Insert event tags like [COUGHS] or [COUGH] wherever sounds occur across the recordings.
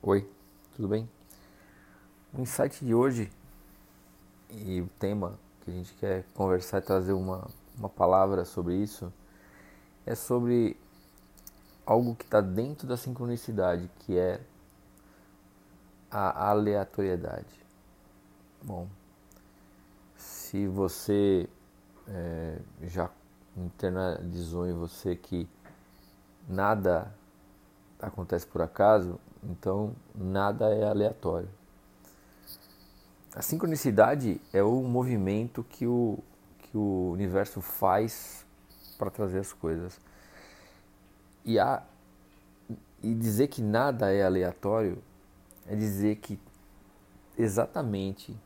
Oi, tudo bem? O insight de hoje e o tema que a gente quer conversar e trazer uma, uma palavra sobre isso é sobre algo que está dentro da sincronicidade, que é a aleatoriedade. Bom, se você é, já internalizou em você que nada acontece por acaso, então nada é aleatório. A sincronicidade é o movimento que o, que o universo faz para trazer as coisas. E, a, e dizer que nada é aleatório é dizer que exatamente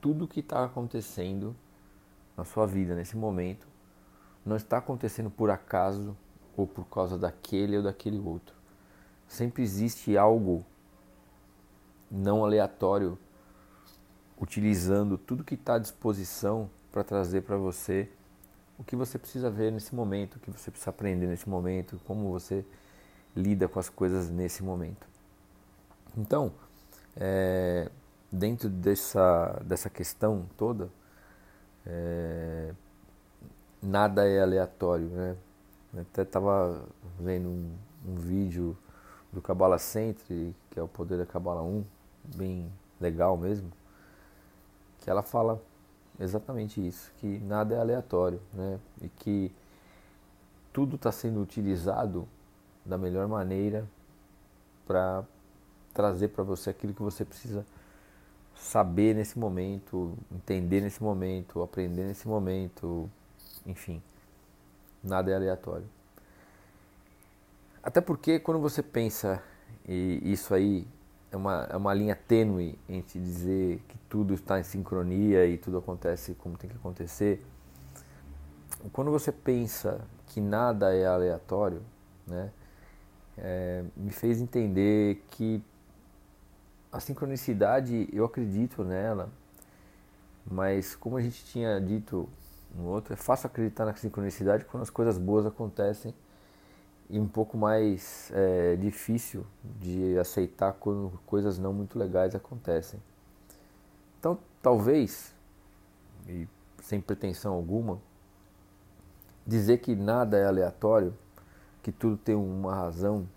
tudo que está acontecendo na sua vida nesse momento não está acontecendo por acaso ou por causa daquele ou daquele outro. Sempre existe algo não aleatório utilizando tudo que está à disposição para trazer para você o que você precisa ver nesse momento, o que você precisa aprender nesse momento, como você lida com as coisas nesse momento. Então, é, dentro dessa, dessa questão toda, é, nada é aleatório, né? Eu até estava vendo um, um, vídeo do Kabbalah Center, que é o Poder da Kabbalah 1, bem legal mesmo, que ela fala exatamente isso, que nada é aleatório, né? E que tudo está sendo utilizado da melhor maneira para trazer para você aquilo que você precisa saber nesse momento, entender nesse momento, aprender nesse momento, enfim, nada é aleatório. Até porque quando você pensa e isso aí é uma, é uma linha tênue entre dizer que tudo está em sincronia e tudo acontece como tem que acontecer. Quando você pensa que nada é aleatório, né, é, me fez entender que a sincronicidade, eu acredito nela, mas como a gente tinha dito no outro, é fácil acreditar na sincronicidade quando as coisas boas acontecem e um pouco mais é, difícil de aceitar quando coisas não muito legais acontecem. Então, talvez, e sem pretensão alguma, dizer que nada é aleatório, que tudo tem uma razão,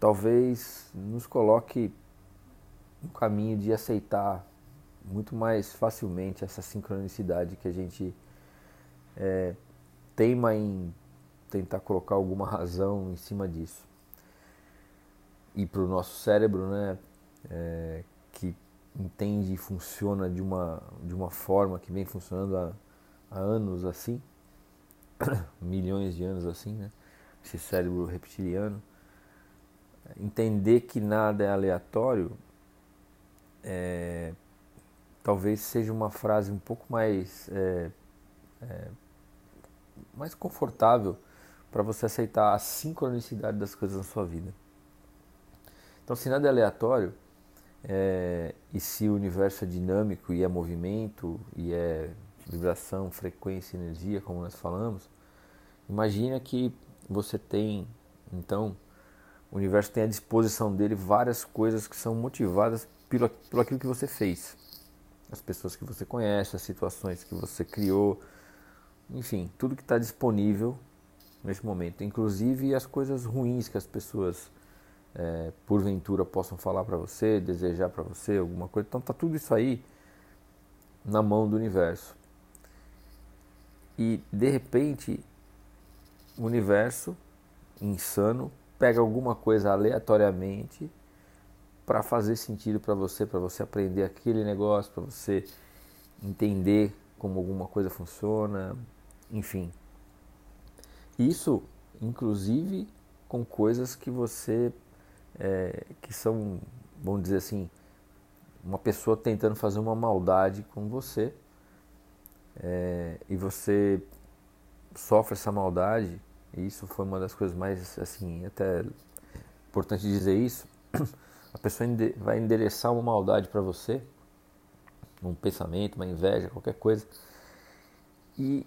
talvez nos coloque no caminho de aceitar muito mais facilmente essa sincronicidade que a gente é, teima em tentar colocar alguma razão em cima disso. E para o nosso cérebro, né, é, que entende e funciona de uma, de uma forma que vem funcionando há, há anos assim, [COUGHS] milhões de anos assim, né, esse cérebro reptiliano, entender que nada é aleatório é, talvez seja uma frase um pouco mais é, é, mais confortável para você aceitar a sincronicidade das coisas na sua vida. Então, se nada é aleatório, é, e se o universo é dinâmico e é movimento, e é vibração, frequência, energia, como nós falamos, imagina que você tem, então, o universo tem à disposição dele várias coisas que são motivadas pelo, pelo aquilo que você fez. As pessoas que você conhece, as situações que você criou, enfim, tudo que está disponível nesse momento, inclusive as coisas ruins que as pessoas é, porventura possam falar para você, desejar para você alguma coisa. Então tá tudo isso aí na mão do universo. E de repente o universo insano pega alguma coisa aleatoriamente para fazer sentido para você, para você aprender aquele negócio, para você entender como alguma coisa funciona, enfim. Isso, inclusive, com coisas que você, é, que são, vamos dizer assim, uma pessoa tentando fazer uma maldade com você é, e você sofre essa maldade. E isso foi uma das coisas mais, assim, até importante dizer isso. [CLEARS THROAT] A pessoa vai endereçar uma maldade para você, um pensamento, uma inveja, qualquer coisa. E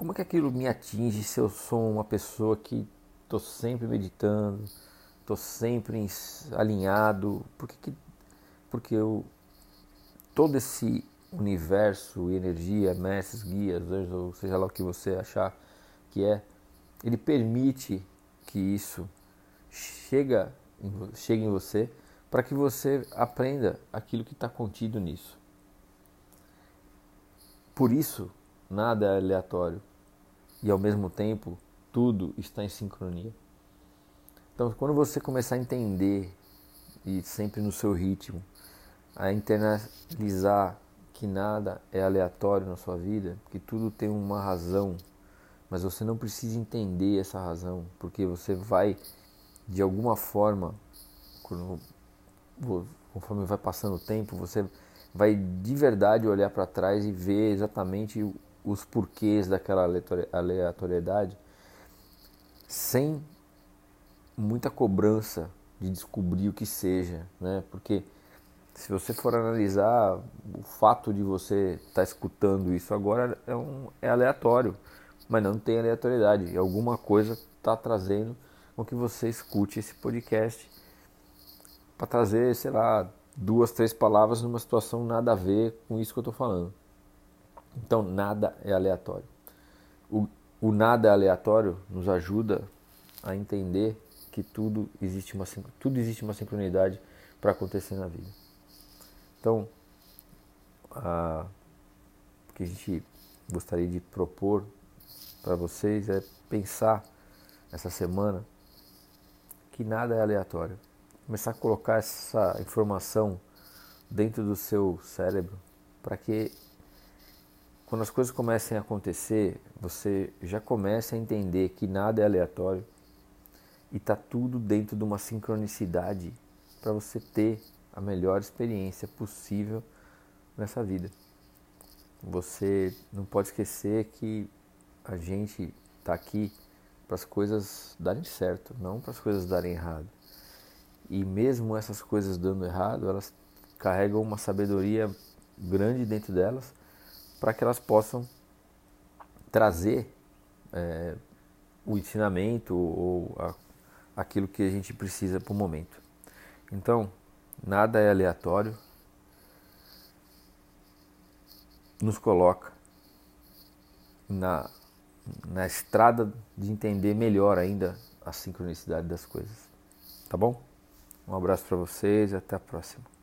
como é que aquilo me atinge se eu sou uma pessoa que estou sempre meditando, estou sempre alinhado. Por que, que porque eu, todo esse universo, energia, mestres, guias, ou seja lá o que você achar que é, ele permite que isso chega chegue em você para que você aprenda aquilo que está contido nisso. Por isso, nada é aleatório e ao mesmo tempo tudo está em sincronia. Então, quando você começar a entender e sempre no seu ritmo, a internalizar que nada é aleatório na sua vida, que tudo tem uma razão, mas você não precisa entender essa razão, porque você vai de alguma forma, conforme vai passando o tempo, você vai de verdade olhar para trás e ver exatamente os porquês daquela aleatoriedade sem muita cobrança de descobrir o que seja, né? Porque se você for analisar o fato de você estar tá escutando isso agora é, um, é aleatório, mas não tem aleatoriedade. Alguma coisa está trazendo com que você escute esse podcast para trazer, sei lá, duas, três palavras numa situação nada a ver com isso que eu estou falando. Então nada é aleatório. O, o nada é aleatório nos ajuda a entender que tudo existe uma tudo existe uma sincronidade para acontecer na vida. Então, a, o que a gente gostaria de propor para vocês é pensar essa semana que nada é aleatório. Começar a colocar essa informação dentro do seu cérebro para que quando as coisas comecem a acontecer, você já comece a entender que nada é aleatório e está tudo dentro de uma sincronicidade para você ter a melhor experiência possível nessa vida. Você não pode esquecer que a gente está aqui para as coisas darem certo, não para as coisas darem errado. E mesmo essas coisas dando errado, elas carregam uma sabedoria grande dentro delas para que elas possam trazer é, o ensinamento ou a, aquilo que a gente precisa para o momento. Então, nada é aleatório, nos coloca na, na estrada de entender melhor ainda a sincronicidade das coisas. Tá bom? Um abraço para vocês e até a próxima.